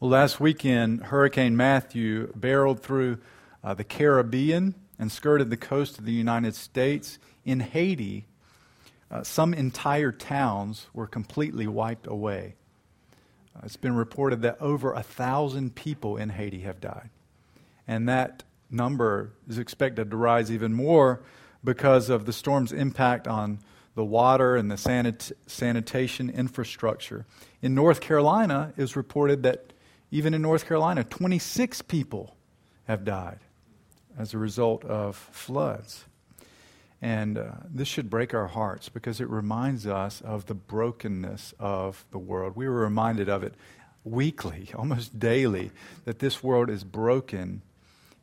Well, last weekend, Hurricane Matthew barreled through uh, the Caribbean and skirted the coast of the United States. In Haiti, uh, some entire towns were completely wiped away. Uh, it's been reported that over a thousand people in Haiti have died. And that number is expected to rise even more because of the storm's impact on the water and the sanit- sanitation infrastructure. In North Carolina, it was reported that even in North Carolina, 26 people have died as a result of floods. And uh, this should break our hearts because it reminds us of the brokenness of the world. We were reminded of it weekly, almost daily, that this world is broken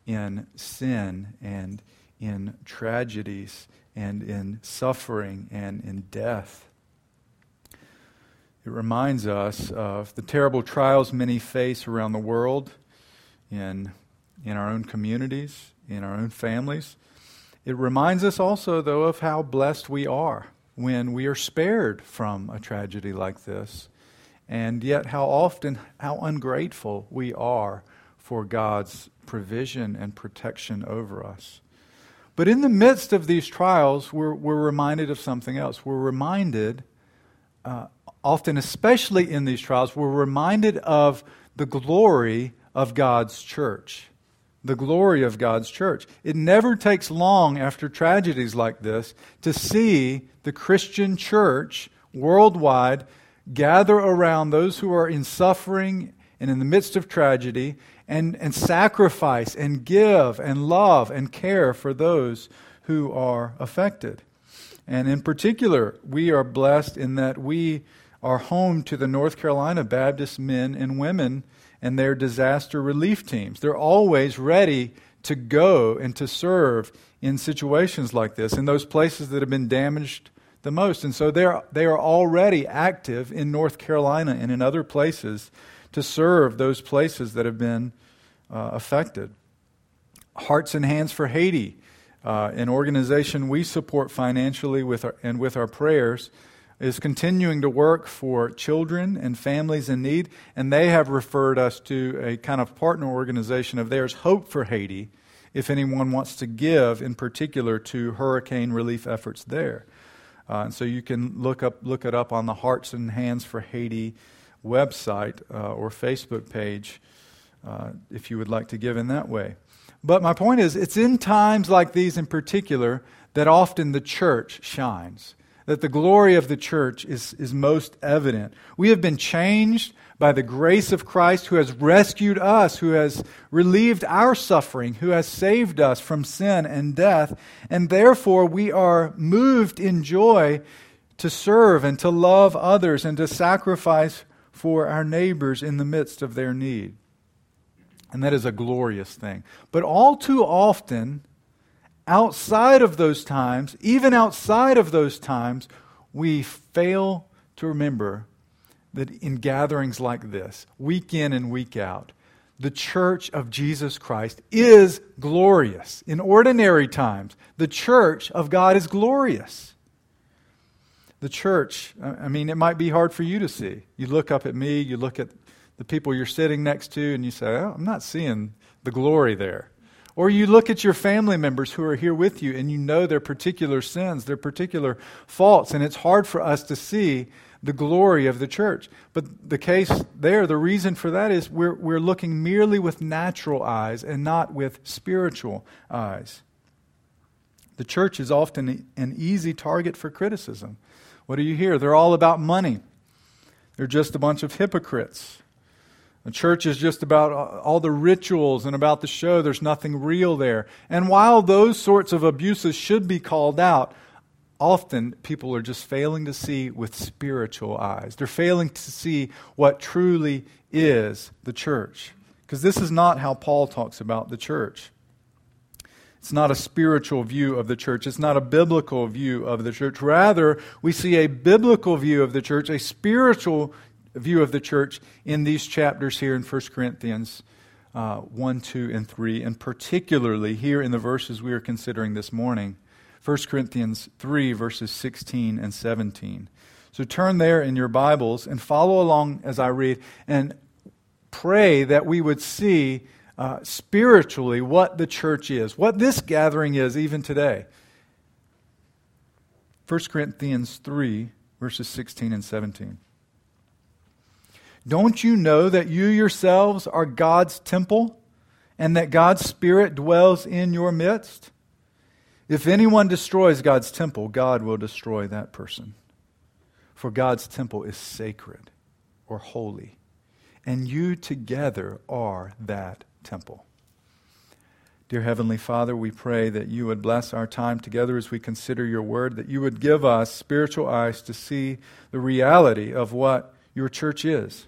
in sin and in tragedies and in suffering and in death. It reminds us of the terrible trials many face around the world, in, in our own communities, in our own families. It reminds us also, though, of how blessed we are when we are spared from a tragedy like this, and yet how often, how ungrateful we are for God's provision and protection over us. But in the midst of these trials, we're, we're reminded of something else. We're reminded uh, often, especially in these trials, we're reminded of the glory of God's church. The glory of God's church. It never takes long after tragedies like this to see the Christian church worldwide gather around those who are in suffering and in the midst of tragedy and, and sacrifice and give and love and care for those who are affected. And in particular, we are blessed in that we are home to the North Carolina Baptist men and women and their disaster relief teams. They're always ready to go and to serve in situations like this, in those places that have been damaged the most. And so they're, they are already active in North Carolina and in other places to serve those places that have been uh, affected. Hearts and Hands for Haiti, uh, an organization we support financially with our, and with our prayers is continuing to work for children and families in need, and they have referred us to a kind of partner organization of theirs, Hope for Haiti, if anyone wants to give in particular to hurricane relief efforts there. Uh, and so you can look up look it up on the Hearts and Hands for Haiti website uh, or Facebook page uh, if you would like to give in that way. But my point is, it's in times like these in particular that often the church shines that the glory of the church is, is most evident. We have been changed by the grace of Christ who has rescued us, who has relieved our suffering, who has saved us from sin and death, and therefore we are moved in joy to serve and to love others and to sacrifice for our neighbors in the midst of their need. And that is a glorious thing. But all too often, outside of those times, even outside of those times, we fail to remember that in gatherings like this, week in and week out, the church of Jesus Christ is glorious. In ordinary times, the church of God is glorious. The church, I mean, it might be hard for you to see. You look up at me, you look at the people you're sitting next to, and you say, oh, I'm not seeing the glory there. Or you look at your family members who are here with you and you know their particular sins, their particular faults, and it's hard for us to see the glory of the church. But the case there, the reason for that is we're, we're looking merely with natural eyes and not with spiritual eyes. The church is often an easy target for criticism. What do you hear? They're all about money. They're just a bunch of hypocrites. The church is just about all the rituals and about the show. There's nothing real there. And while those sorts of abuses should be called out, often people are just failing to see with spiritual eyes. They're failing to see what truly is the church. Because this is not how Paul talks about the church. It's not a spiritual view of the church. It's not a biblical view of the church. Rather, we see a biblical view of the church, a spiritual view of the church in these chapters here in 1 Corinthians uh, 1, 2, and 3, and particularly here in the verses we are considering this morning 1 Corinthians 3, verses 16 and 17. So turn there in your Bibles and follow along as I read. And pray that we would see uh, spiritually what the church is, what this gathering is even today. 1 Corinthians 3, verses 16 and 17. Don't you know that you yourselves are God's temple and that God's Spirit dwells in your midst? If anyone destroys God's temple, God will destroy that person. For God's temple is sacred or holy, and you together are that temple. Dear Heavenly Father, we pray that you would bless our time together as we consider your word, that you would give us spiritual eyes to see the reality of what your church is,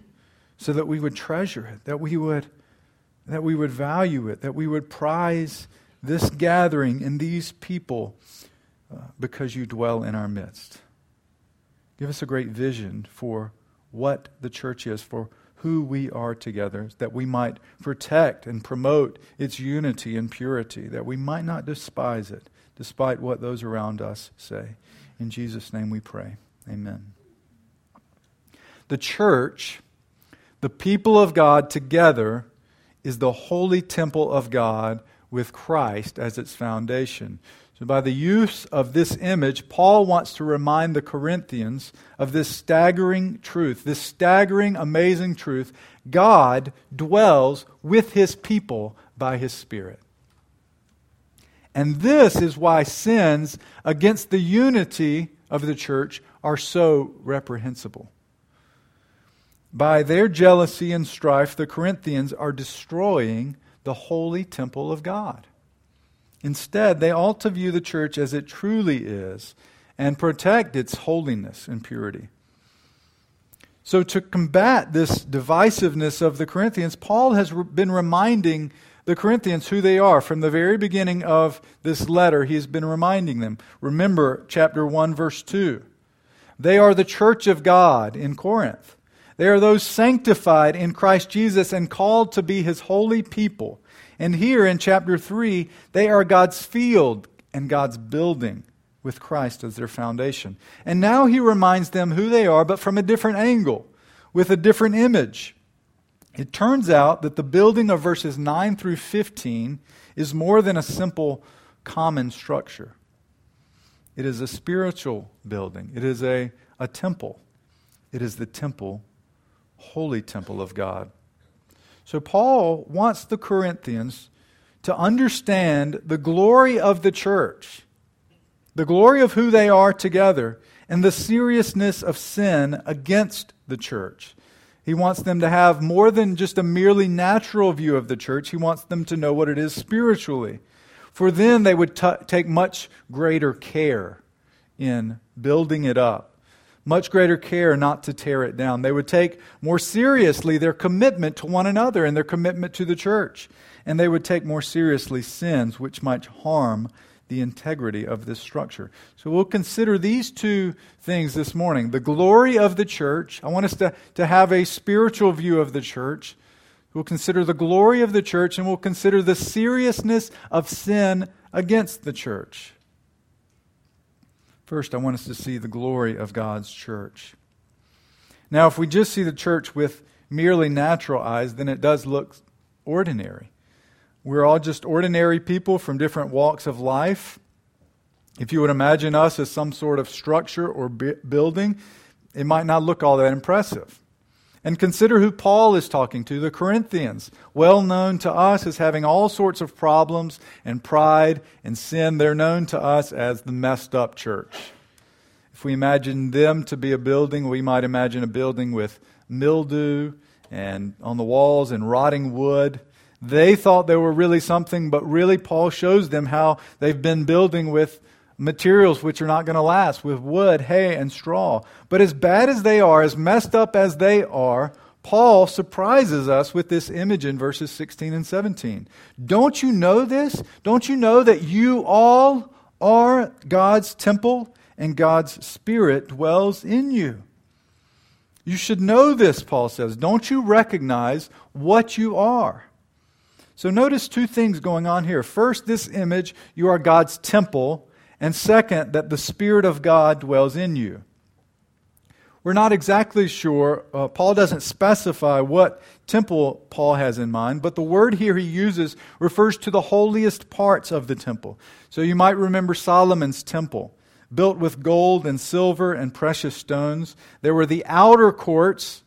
so that we would treasure it, that we would, that we would value it, that we would prize this gathering and these people uh, because you dwell in our midst. Give us a great vision for what the church is, for who we are together, that we might protect and promote its unity and purity, that we might not despise it, despite what those around us say. In Jesus' name we pray. Amen. The church, the people of God together, is the holy temple of God with Christ as its foundation. So, by the use of this image, Paul wants to remind the Corinthians of this staggering truth, this staggering, amazing truth. God dwells with his people by his Spirit. And this is why sins against the unity of the church are so reprehensible. By their jealousy and strife, the Corinthians are destroying the holy temple of God. Instead, they ought to view the church as it truly is and protect its holiness and purity. So, to combat this divisiveness of the Corinthians, Paul has been reminding the Corinthians who they are. From the very beginning of this letter, he has been reminding them. Remember chapter 1, verse 2. They are the church of God in Corinth. They are those sanctified in Christ Jesus and called to be his holy people. And here in chapter 3, they are God's field and God's building with Christ as their foundation. And now he reminds them who they are, but from a different angle, with a different image. It turns out that the building of verses 9 through 15 is more than a simple common structure. It is a spiritual building, it is a, a temple. It is the temple, holy temple of God. So, Paul wants the Corinthians to understand the glory of the church, the glory of who they are together, and the seriousness of sin against the church. He wants them to have more than just a merely natural view of the church, he wants them to know what it is spiritually. For then they would t- take much greater care in building it up much greater care not to tear it down. They would take more seriously their commitment to one another and their commitment to the church. And they would take more seriously sins which might harm the integrity of this structure. So we'll consider these two things this morning the glory of the church. I want us to, to have a spiritual view of the church. We'll consider the glory of the church and we'll consider the seriousness of sin against the church. First, I want us to see the glory of God's church. Now, if we just see the church with merely natural eyes, then it does look ordinary. We're all just ordinary people from different walks of life. If you would imagine us as some sort of structure or building, it might not look all that impressive. And consider who Paul is talking to the Corinthians, well known to us as having all sorts of problems and pride and sin. They're known to us as the messed up church. If we imagine them to be a building, we might imagine a building with mildew and on the walls and rotting wood. They thought they were really something, but really, Paul shows them how they've been building with materials which are not going to last with wood, hay, and straw. But as bad as they are, as messed up as they are, Paul surprises us with this image in verses 16 and 17. Don't you know this? Don't you know that you all are God's temple and God's Spirit dwells in you? You should know this, Paul says. Don't you recognize what you are? So notice two things going on here. First, this image, you are God's temple and second, that the Spirit of God dwells in you. we're not exactly sure. Uh, Paul doesn't specify what temple Paul has in mind, but the word here he uses refers to the holiest parts of the temple. So you might remember Solomon's temple, built with gold and silver and precious stones. There were the outer courts,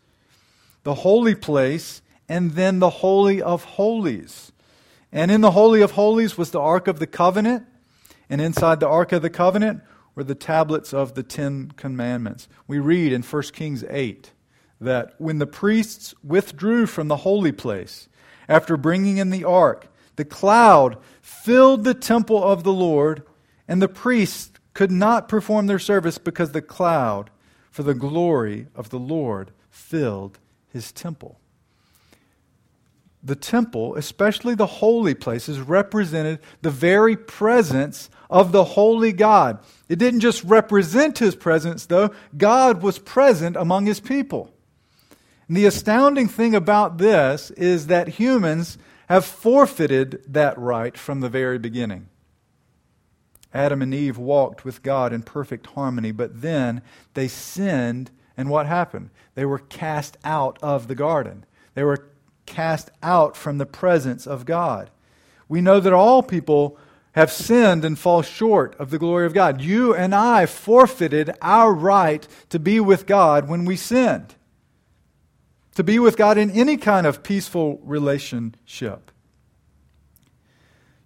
the holy place, and then the Holy of Holies. And in the Holy of Holies was the Ark of the Covenant, and inside the Ark of the Covenant were the tablets of the Ten Commandments. We read in 1 Kings 8 that when the priests withdrew from the holy place after bringing in the ark, the cloud filled the temple of the Lord, and the priests could not perform their service because the cloud, for the glory of the Lord, filled his temple the temple, especially the holy places, represented the very presence of the holy God. It didn't just represent his presence, though, God was present among his people. And the astounding thing about this is that humans have forfeited that right from the very beginning. Adam and Eve walked with God in perfect harmony, but then they sinned, and what happened? They were cast out of the garden. They were cast out from the presence of God. We know that all people have sinned and fall short of the glory of God. You and I forfeited our right to be with God when we sinned, to be with God in any kind of peaceful relationship.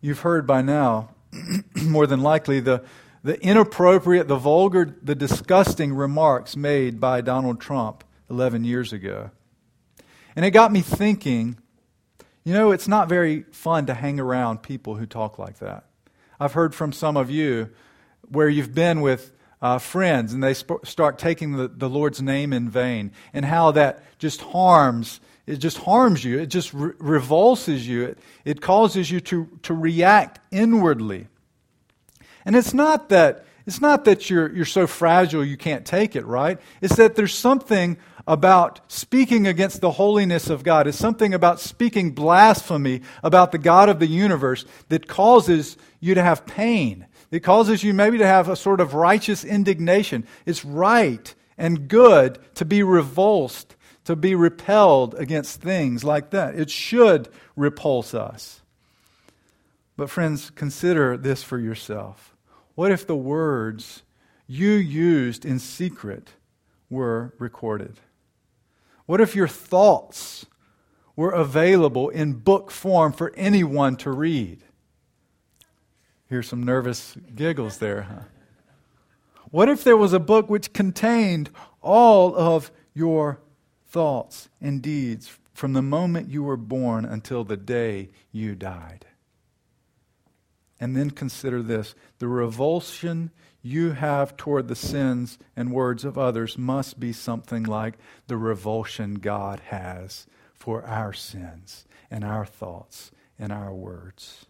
You've heard by now, more than likely, the, the inappropriate, the vulgar, the disgusting remarks made by Donald Trump 11 years ago. And it got me thinking you know, it's not very fun to hang around people who talk like that. I've heard from some of you where you've been with uh, friends and they sp- start taking the, the Lord's name in vain and how that just harms. It just harms you. It just re- revulses you. It, it causes you to, to react inwardly. And it's not that it's not that you're, you're so fragile you can't take it, right? It's that there's something about speaking against the holiness of God. It's something about speaking blasphemy about the God of the universe that causes you to have pain. It causes you maybe to have a sort of righteous indignation. It's right and good to be revulsed, to be repelled against things like that. It should repulse us. But, friends, consider this for yourself. What if the words you used in secret were recorded? What if your thoughts were available in book form for anyone to read? Here's some nervous giggles there, huh? What if there was a book which contained all of your thoughts and deeds from the moment you were born until the day you died? And then consider this the revulsion you have toward the sins and words of others must be something like the revulsion God has for our sins and our thoughts and our words.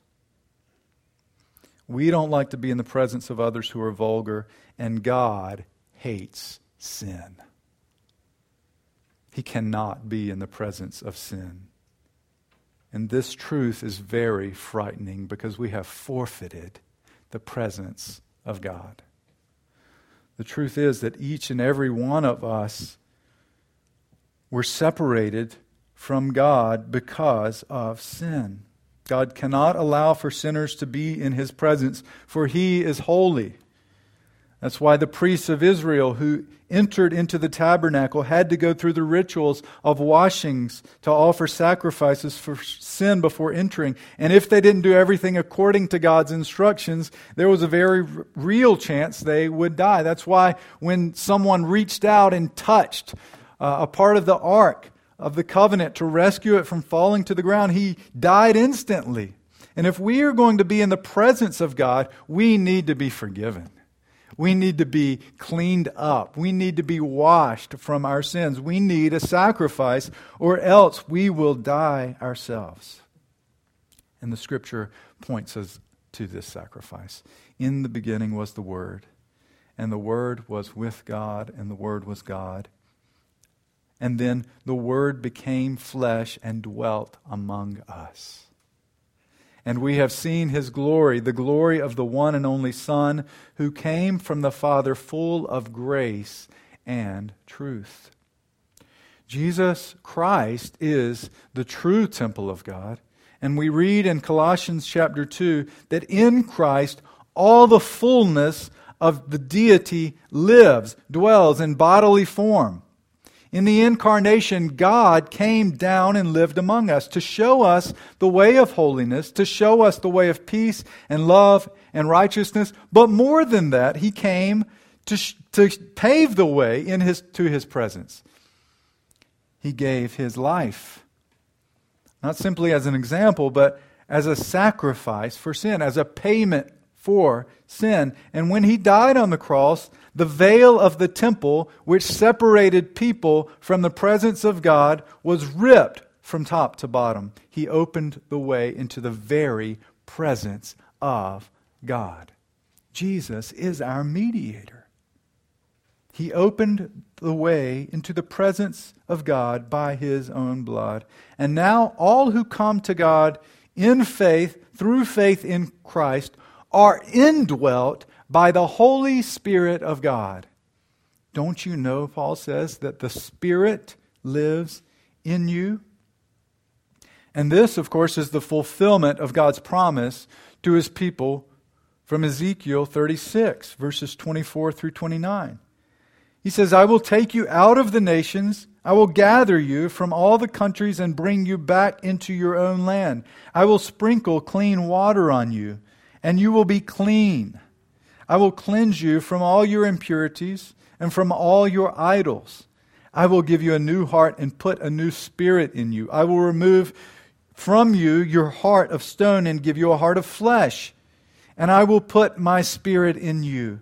We don't like to be in the presence of others who are vulgar, and God hates sin. He cannot be in the presence of sin. And this truth is very frightening because we have forfeited the presence of God. The truth is that each and every one of us were separated from God because of sin. God cannot allow for sinners to be in his presence, for he is holy. That's why the priests of Israel who entered into the tabernacle had to go through the rituals of washings to offer sacrifices for sin before entering. And if they didn't do everything according to God's instructions, there was a very real chance they would die. That's why when someone reached out and touched uh, a part of the ark of the covenant to rescue it from falling to the ground, he died instantly. And if we are going to be in the presence of God, we need to be forgiven. We need to be cleaned up. We need to be washed from our sins. We need a sacrifice, or else we will die ourselves. And the scripture points us to this sacrifice. In the beginning was the Word, and the Word was with God, and the Word was God. And then the Word became flesh and dwelt among us and we have seen his glory, the glory of the one and only Son, who came from the Father full of grace and truth. Jesus Christ is the true temple of God. And we read in Colossians chapter 2 that in Christ all the fullness of the deity lives, dwells in bodily form. In the incarnation, God came down and lived among us to show us the way of holiness, to show us the way of peace and love and righteousness. But more than that, He came to, to pave the way in his, to His presence. He gave His life, not simply as an example, but as a sacrifice for sin, as a payment for sin. And when he died on the cross, the veil of the temple, which separated people from the presence of God, was ripped from top to bottom. He opened the way into the very presence of God. Jesus is our mediator. He opened the way into the presence of God by his own blood. And now all who come to God in faith, through faith in Christ, are indwelt by the Holy Spirit of God. Don't you know, Paul says, that the Spirit lives in you? And this, of course, is the fulfillment of God's promise to his people from Ezekiel 36, verses 24 through 29. He says, I will take you out of the nations. I will gather you from all the countries and bring you back into your own land. I will sprinkle clean water on you and you will be clean. I will cleanse you from all your impurities and from all your idols. I will give you a new heart and put a new spirit in you. I will remove from you your heart of stone and give you a heart of flesh. And I will put my spirit in you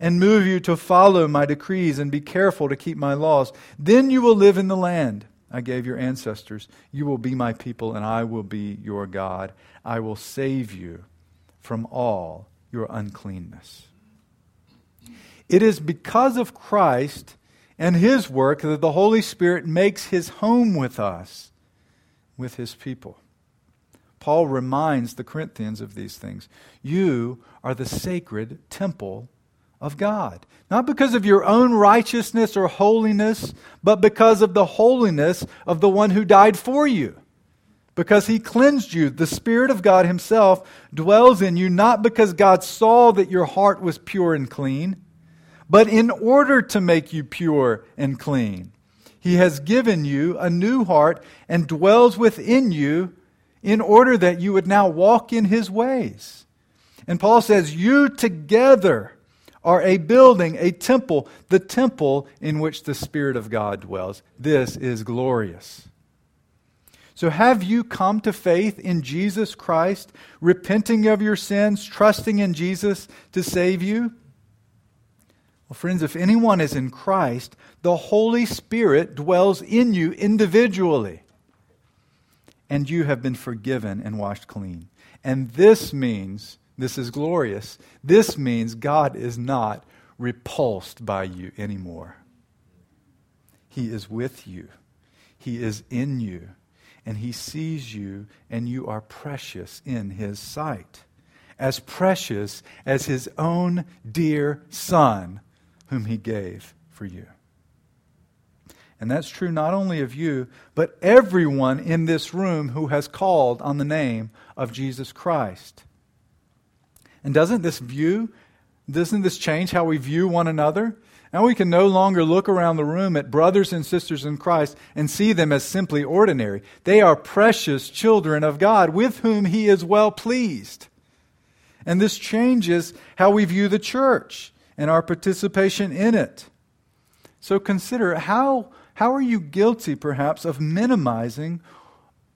and move you to follow my decrees and be careful to keep my laws. Then you will live in the land I gave your ancestors. You will be my people, and I will be your God. I will save you from all your uncleanness. It is because of Christ and his work that the Holy Spirit makes his home with us, with his people. Paul reminds the Corinthians of these things. You are the sacred temple of God. Not because of your own righteousness or holiness, but because of the holiness of the one who died for you because he cleansed you. The Spirit of God himself dwells in you, not because God saw that your heart was pure and clean, but in order to make you pure and clean. He has given you a new heart and dwells within you in order that you would now walk in his ways. And Paul says, You together are a building, a temple, the temple in which the Spirit of God dwells. This is glorious. So, have you come to faith in Jesus Christ, repenting of your sins, trusting in Jesus to save you? Well, friends, if anyone is in Christ, the Holy Spirit dwells in you individually. And you have been forgiven and washed clean. And this means, this is glorious, this means God is not repulsed by you anymore. He is with you, He is in you and he sees you, and you are precious in his sight. As precious as his own dear son, whom he gave for you. And that's true not only of you, but everyone in this room who has called on the name of Jesus Christ. And doesn't this view, doesn't this change how we view one another? Now we can no longer look around the room at brothers and sisters in Christ and see them as simply ordinary. They are precious children of God with whom He is well pleased. And this changes how we view the church and our participation in it. So consider how, how are you guilty, perhaps, of minimizing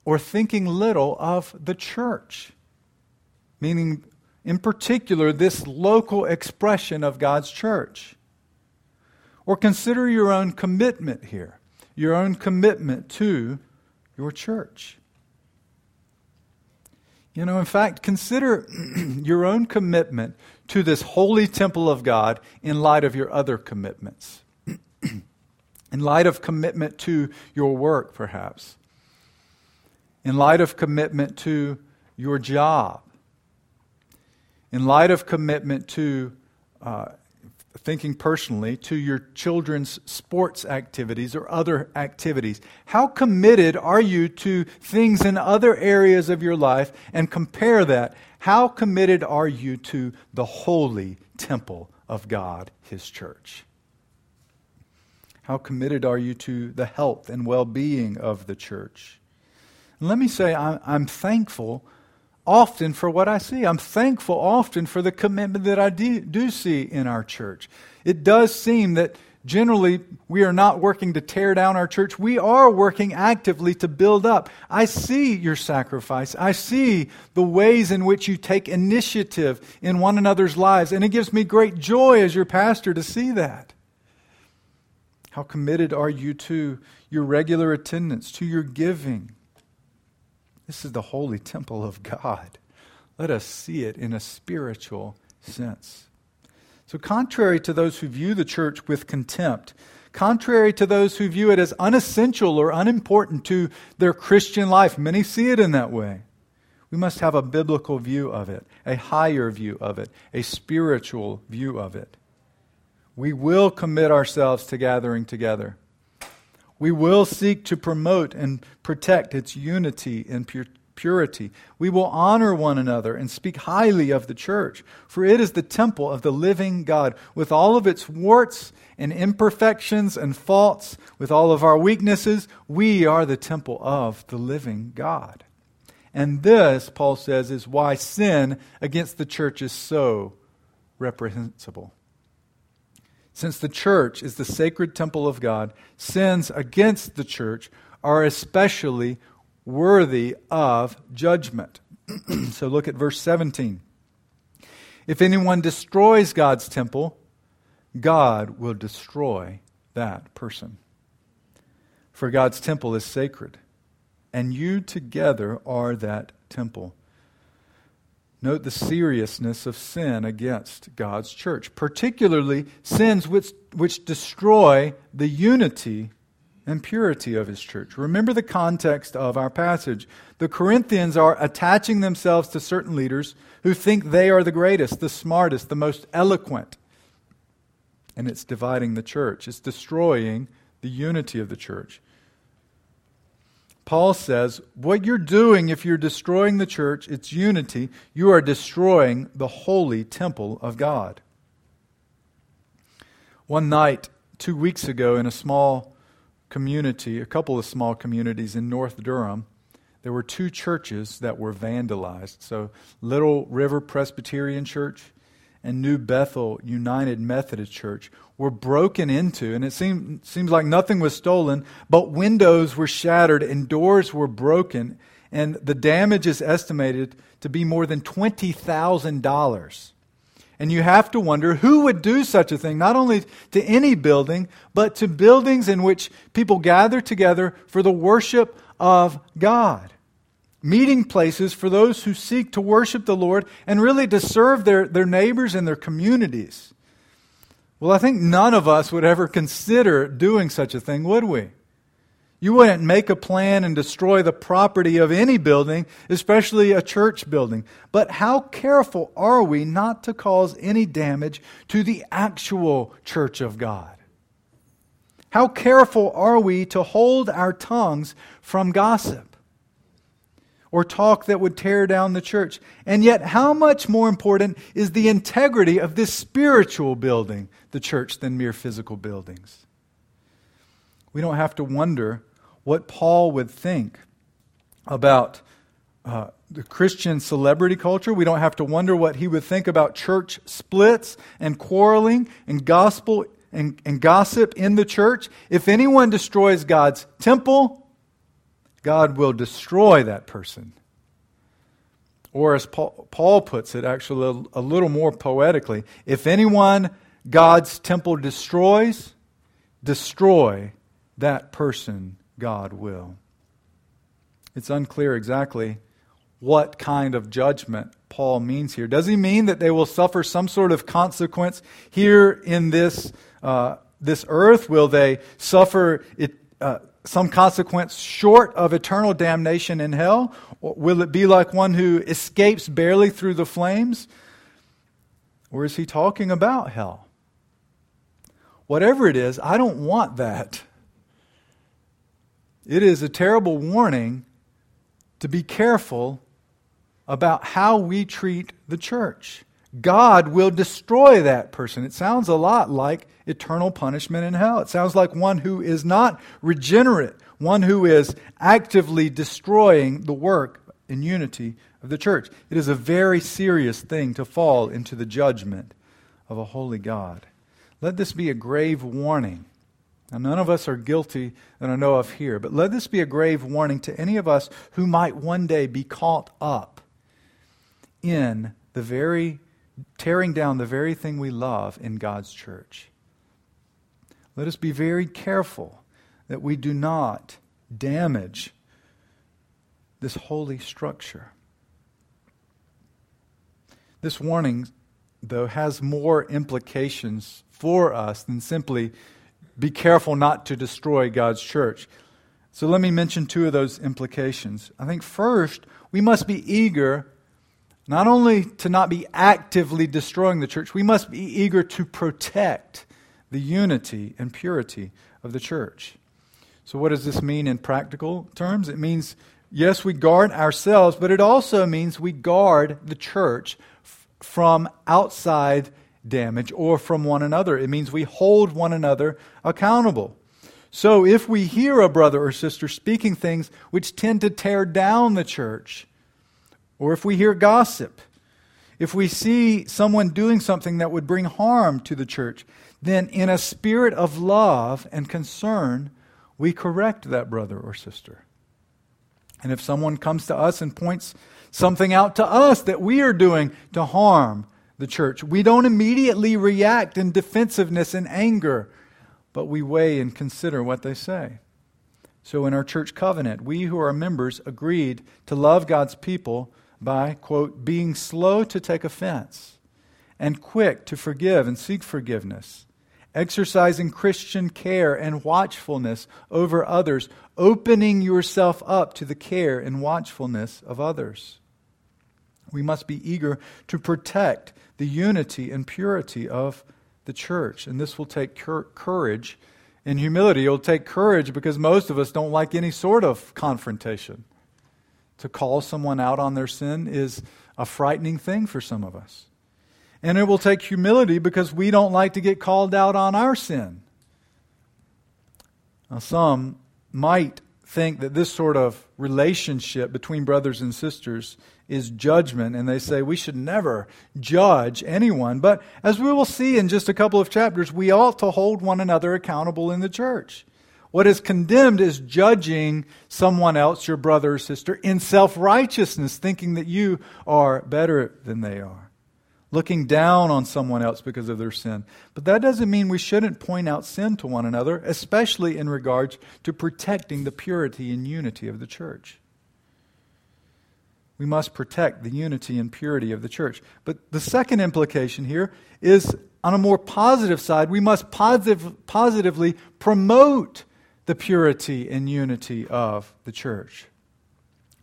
or thinking little of the church? Meaning, in particular, this local expression of God's church. Or consider your own commitment here, your own commitment to your church. You know, in fact, consider your own commitment to this holy temple of God in light of your other commitments. in light of commitment to your work, perhaps. In light of commitment to your job. In light of commitment to uh, thinking personally, to your children's sports activities or other activities. How committed are you to things in other areas of your life? And compare that. How committed are you to the holy temple of God, His church? How committed are you to the health and well being of the church? And let me say, I'm thankful often for what I see. I'm thankful often for the commitment that I do, see in our church. It does seem that generally we are not working to tear down our church. We are working actively to build up. I see your sacrifice. I see the ways in which you take initiative in one another's lives. And it gives me great joy as your pastor to see that. How committed are you to your regular attendance, to your giving? This is the holy temple of God. Let us see it in a spiritual sense. So, contrary to those who view the church with contempt, contrary to those who view it as unessential or unimportant to their Christian life, many see it in that way. We must have a biblical view of it, a higher view of it, a spiritual view of it. We will commit ourselves to gathering together. We will seek to promote and protect its unity and purity. We will honor one another and speak highly of the church, for it is the temple of the living God, with all of its warts and imperfections and faults, with all of our weaknesses. We are the temple of the living God. And this, Paul says, is why sin against the church is so reprehensible. Since the church is the sacred temple of God, sins against the church are especially worthy of judgment. so look at verse 17. If anyone destroys God's temple, God will destroy that person. For God's temple is sacred, and you together are that temple. Note the seriousness of sin against God's church, particularly sins which, which destroy the unity and purity of his church. Remember the context of our passage. The Corinthians are attaching themselves to certain leaders who think they are the greatest, the smartest, the most eloquent. And it's dividing the church, it's destroying the unity of the church. Paul says, What you're doing if you're destroying the church, its unity, you are destroying the holy temple of God. One night, two weeks ago, in a small community, a couple of small communities in North Durham, there were two churches that were vandalized. So, Little River Presbyterian Church and New Bethel United Methodist Church were broken into, and it seemed, seems like nothing was stolen, but windows were shattered and doors were broken, and the damage is estimated to be more than $20,000. And you have to wonder who would do such a thing, not only to any building, but to buildings in which people gather together for the worship of God. Meeting places for those who seek to worship the Lord and really to serve their, their neighbors and their communities. Well, I think none of us would ever consider doing such a thing, would we? You wouldn't make a plan and destroy the property of any building, especially a church building. But how careful are we not to cause any damage to the actual church of God? How careful are we to hold our tongues from gossip? Or talk that would tear down the church. And yet, how much more important is the integrity of this spiritual building, the church, than mere physical buildings? We don't have to wonder what Paul would think about uh, the Christian celebrity culture. We don't have to wonder what he would think about church splits and quarreling and gospel and, and gossip in the church. If anyone destroys God's temple, God will destroy that person. Or, as Paul, puts it, actually a, a little more poetically, if anyone God's temple destroys, destroy that person God will. It's unclear exactly what kind of judgment Paul means here. Does he mean that they will suffer some sort of consequence here in this, uh, this earth? Will they suffer it, uh, some consequence short of eternal damnation in hell? Will it be like one who escapes barely through the flames? Or is he talking about hell? whatever it is, I don't want that. It is a terrible warning to be careful about how we treat the church. God will destroy that person. It sounds a lot like eternal punishment in hell. It sounds like one who is not regenerate, one who is actively destroying the work and unity of the church. It is a very serious thing to fall into the judgment of a holy God. Let this be a grave warning. Now, none of us are guilty that I know of here, but let this be a grave warning to any of us who might one day be caught up in the very tearing down the very thing we love in God's church. Let us be very careful that we do not damage this holy structure. This warning, though, has more implications for us than simply be careful not to destroy God's church. So let me mention two of those implications. I think first, we must be eager not only to not be actively destroying the church, we must be eager to protect the unity and purity of the church. So, what does this mean in practical terms? It means, yes, we guard ourselves, but it also means we guard the church f- from outside damage or from one another. It means we hold one another accountable. So, if we hear a brother or sister speaking things which tend to tear down the church, or if we hear gossip, if we see someone doing something that would bring harm to the church, then in a spirit of love and concern, we correct that brother or sister. And if someone comes to us and points something out to us that we are doing to harm the church, we don't immediately react in defensiveness and anger, but we weigh and consider what they say. So in our church covenant, we who are members agreed to love God's people by, quote, being slow to take offense and quick to forgive and seek forgiveness, exercising Christian care and watchfulness over others, opening yourself up to the care and watchfulness of others. We must be eager to protect the unity and purity of the church, and this will take courage and humility. It will take courage because most of us don't like any sort of confrontation. To call someone out on their sin is a frightening thing for some of us. And it will take humility because we don't like to get called out on our sin. Now, some might think that this sort of relationship between brothers and sisters is judgment, and they say we should never judge anyone. But as we will see in just a couple of chapters, we ought to hold one another accountable in the church. What is condemned is judging someone else, your brother or sister, in self righteousness, thinking that you are better than they are, looking down on someone else because of their sin. But that doesn't mean we shouldn't point out sin to one another, especially in regards to protecting the purity and unity of the church. We must protect the unity and purity of the church. But the second implication here is on a more positive side, we must positive, positively promote the purity and unity of the church.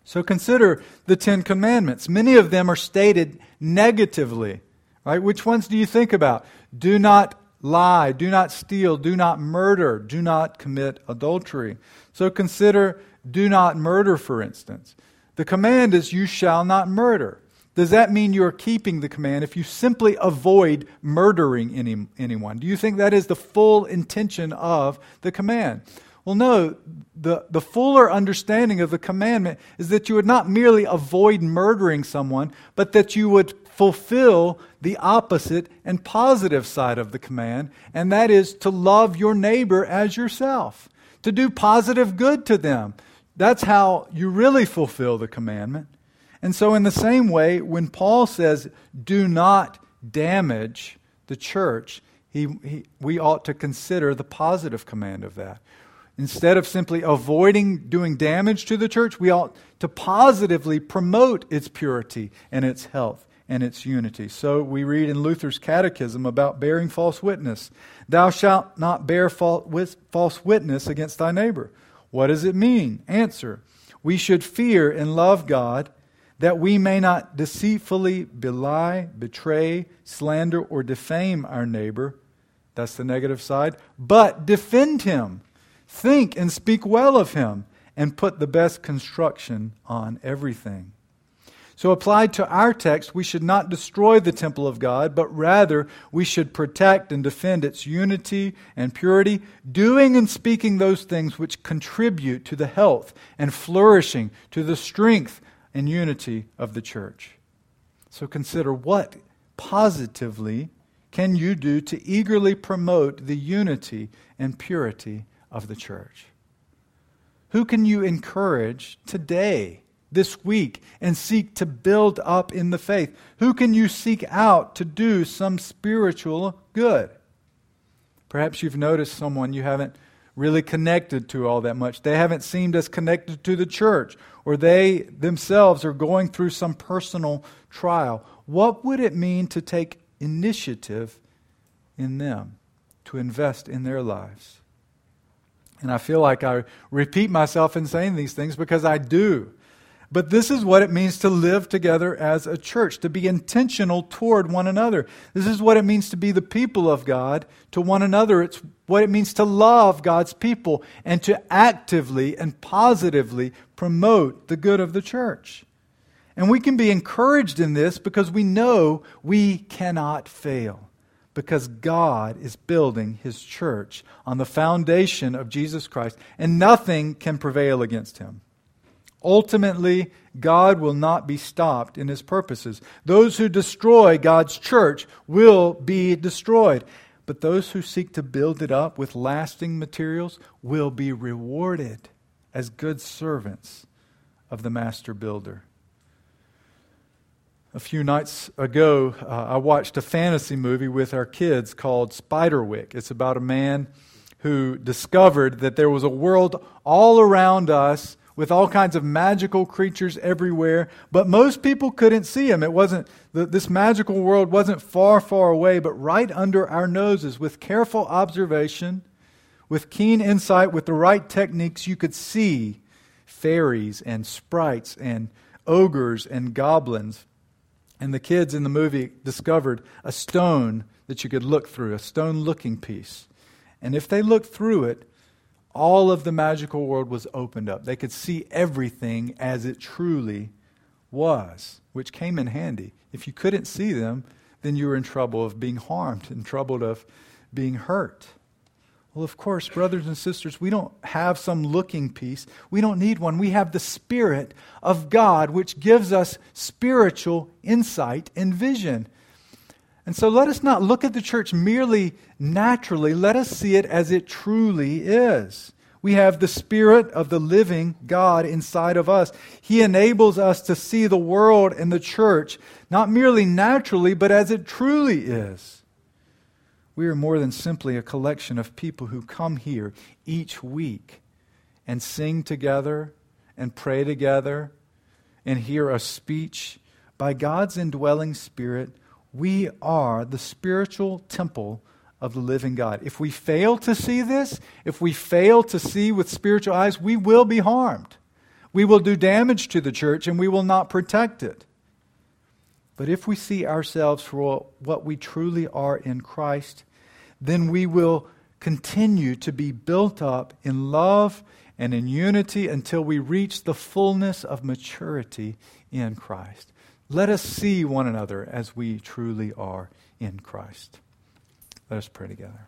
So consider the Ten Commandments. Many of them are stated negatively. Right? Which ones do you think about? Do not lie, do not steal, do not murder, do not commit adultery. So consider do not murder, for instance. The command is you shall not murder. Does that mean you are keeping the command if you simply avoid murdering any, anyone? Do you think that is the full intention of the command? Well, no, the, the fuller understanding of the commandment is that you would not merely avoid murdering someone, but that you would fulfill the opposite and positive side of the command, and that is to love your neighbor as yourself, to do positive good to them. That's how you really fulfill the commandment. And so, in the same way, when Paul says, do not damage the church, he, he, we ought to consider the positive command of that. Instead of simply avoiding doing damage to the church, we ought to positively promote its purity and its health and its unity. So we read in Luther's Catechism about bearing false witness Thou shalt not bear false witness against thy neighbor. What does it mean? Answer We should fear and love God that we may not deceitfully belie, betray, slander, or defame our neighbor That's the negative side. But defend him. Think and speak well of him, and put the best construction on everything. So, applied to our text, we should not destroy the temple of God, but rather we should protect and defend its unity and purity, doing and speaking those things which contribute to the health and flourishing, to the strength and unity of the church. So, consider what positively can you do to eagerly promote the unity and purity of the church? Who can you encourage today? this week and seek to build up in the faith? Who can you seek out to do some spiritual good? Perhaps you've noticed someone you haven't really connected to all that much. They haven't seemed as connected to the church, or they themselves are going through some personal trial. What would it mean to take initiative in them, to invest in their lives? And I feel like I repeat myself in saying these things because I do. But this is what it means to live together as a church, to be intentional toward one another. This is what it means to be the people of God to one another. It's what it means to love God's people and to actively and positively promote the good of the church. And we can be encouraged in this because we know we cannot fail. Because God is building his church on the foundation of Jesus Christ, and nothing can prevail against him. Ultimately, God will not be stopped in his purposes. Those who destroy God's church will be destroyed. But those who seek to build it up with lasting materials will be rewarded as good servants of the master builder. A few nights ago, uh, I watched a fantasy movie with our kids called Spiderwick. It's about a man who discovered that there was a world all around us with all kinds of magical creatures everywhere, but most people couldn't see him. It wasn't, this magical world wasn't far, far away, but right under our noses. With careful observation, with keen insight, with the right techniques, you could see fairies and sprites and ogres and goblins. And the kids in the movie discovered a stone that you could look through, a stone looking piece. And if they looked through it, all of the magical world was opened up. They could see everything as it truly was, which came in handy. If you couldn't see them, then you were in trouble of being harmed, in trouble of being hurt. Well, of course, brothers and sisters, we don't have some looking piece. We don't need one. We have the Spirit of God, which gives us spiritual insight and vision. And so let us not look at the church merely naturally. Let us see it as it truly is. We have the Spirit of the living God inside of us. He enables us to see the world and the church not merely naturally, but as it truly is. We are more than simply a collection of people who come here each week and sing together and pray together and hear a speech by God's indwelling Spirit we are the spiritual temple of the living God. If we fail to see this, if we fail to see with spiritual eyes, we will be harmed. We will do damage to the church and we will not protect it. But if we see ourselves for what we truly are in Christ, then we will continue to be built up in love and in unity until we reach the fullness of maturity in Christ. Let us see one another as we truly are in Christ. Let us pray together.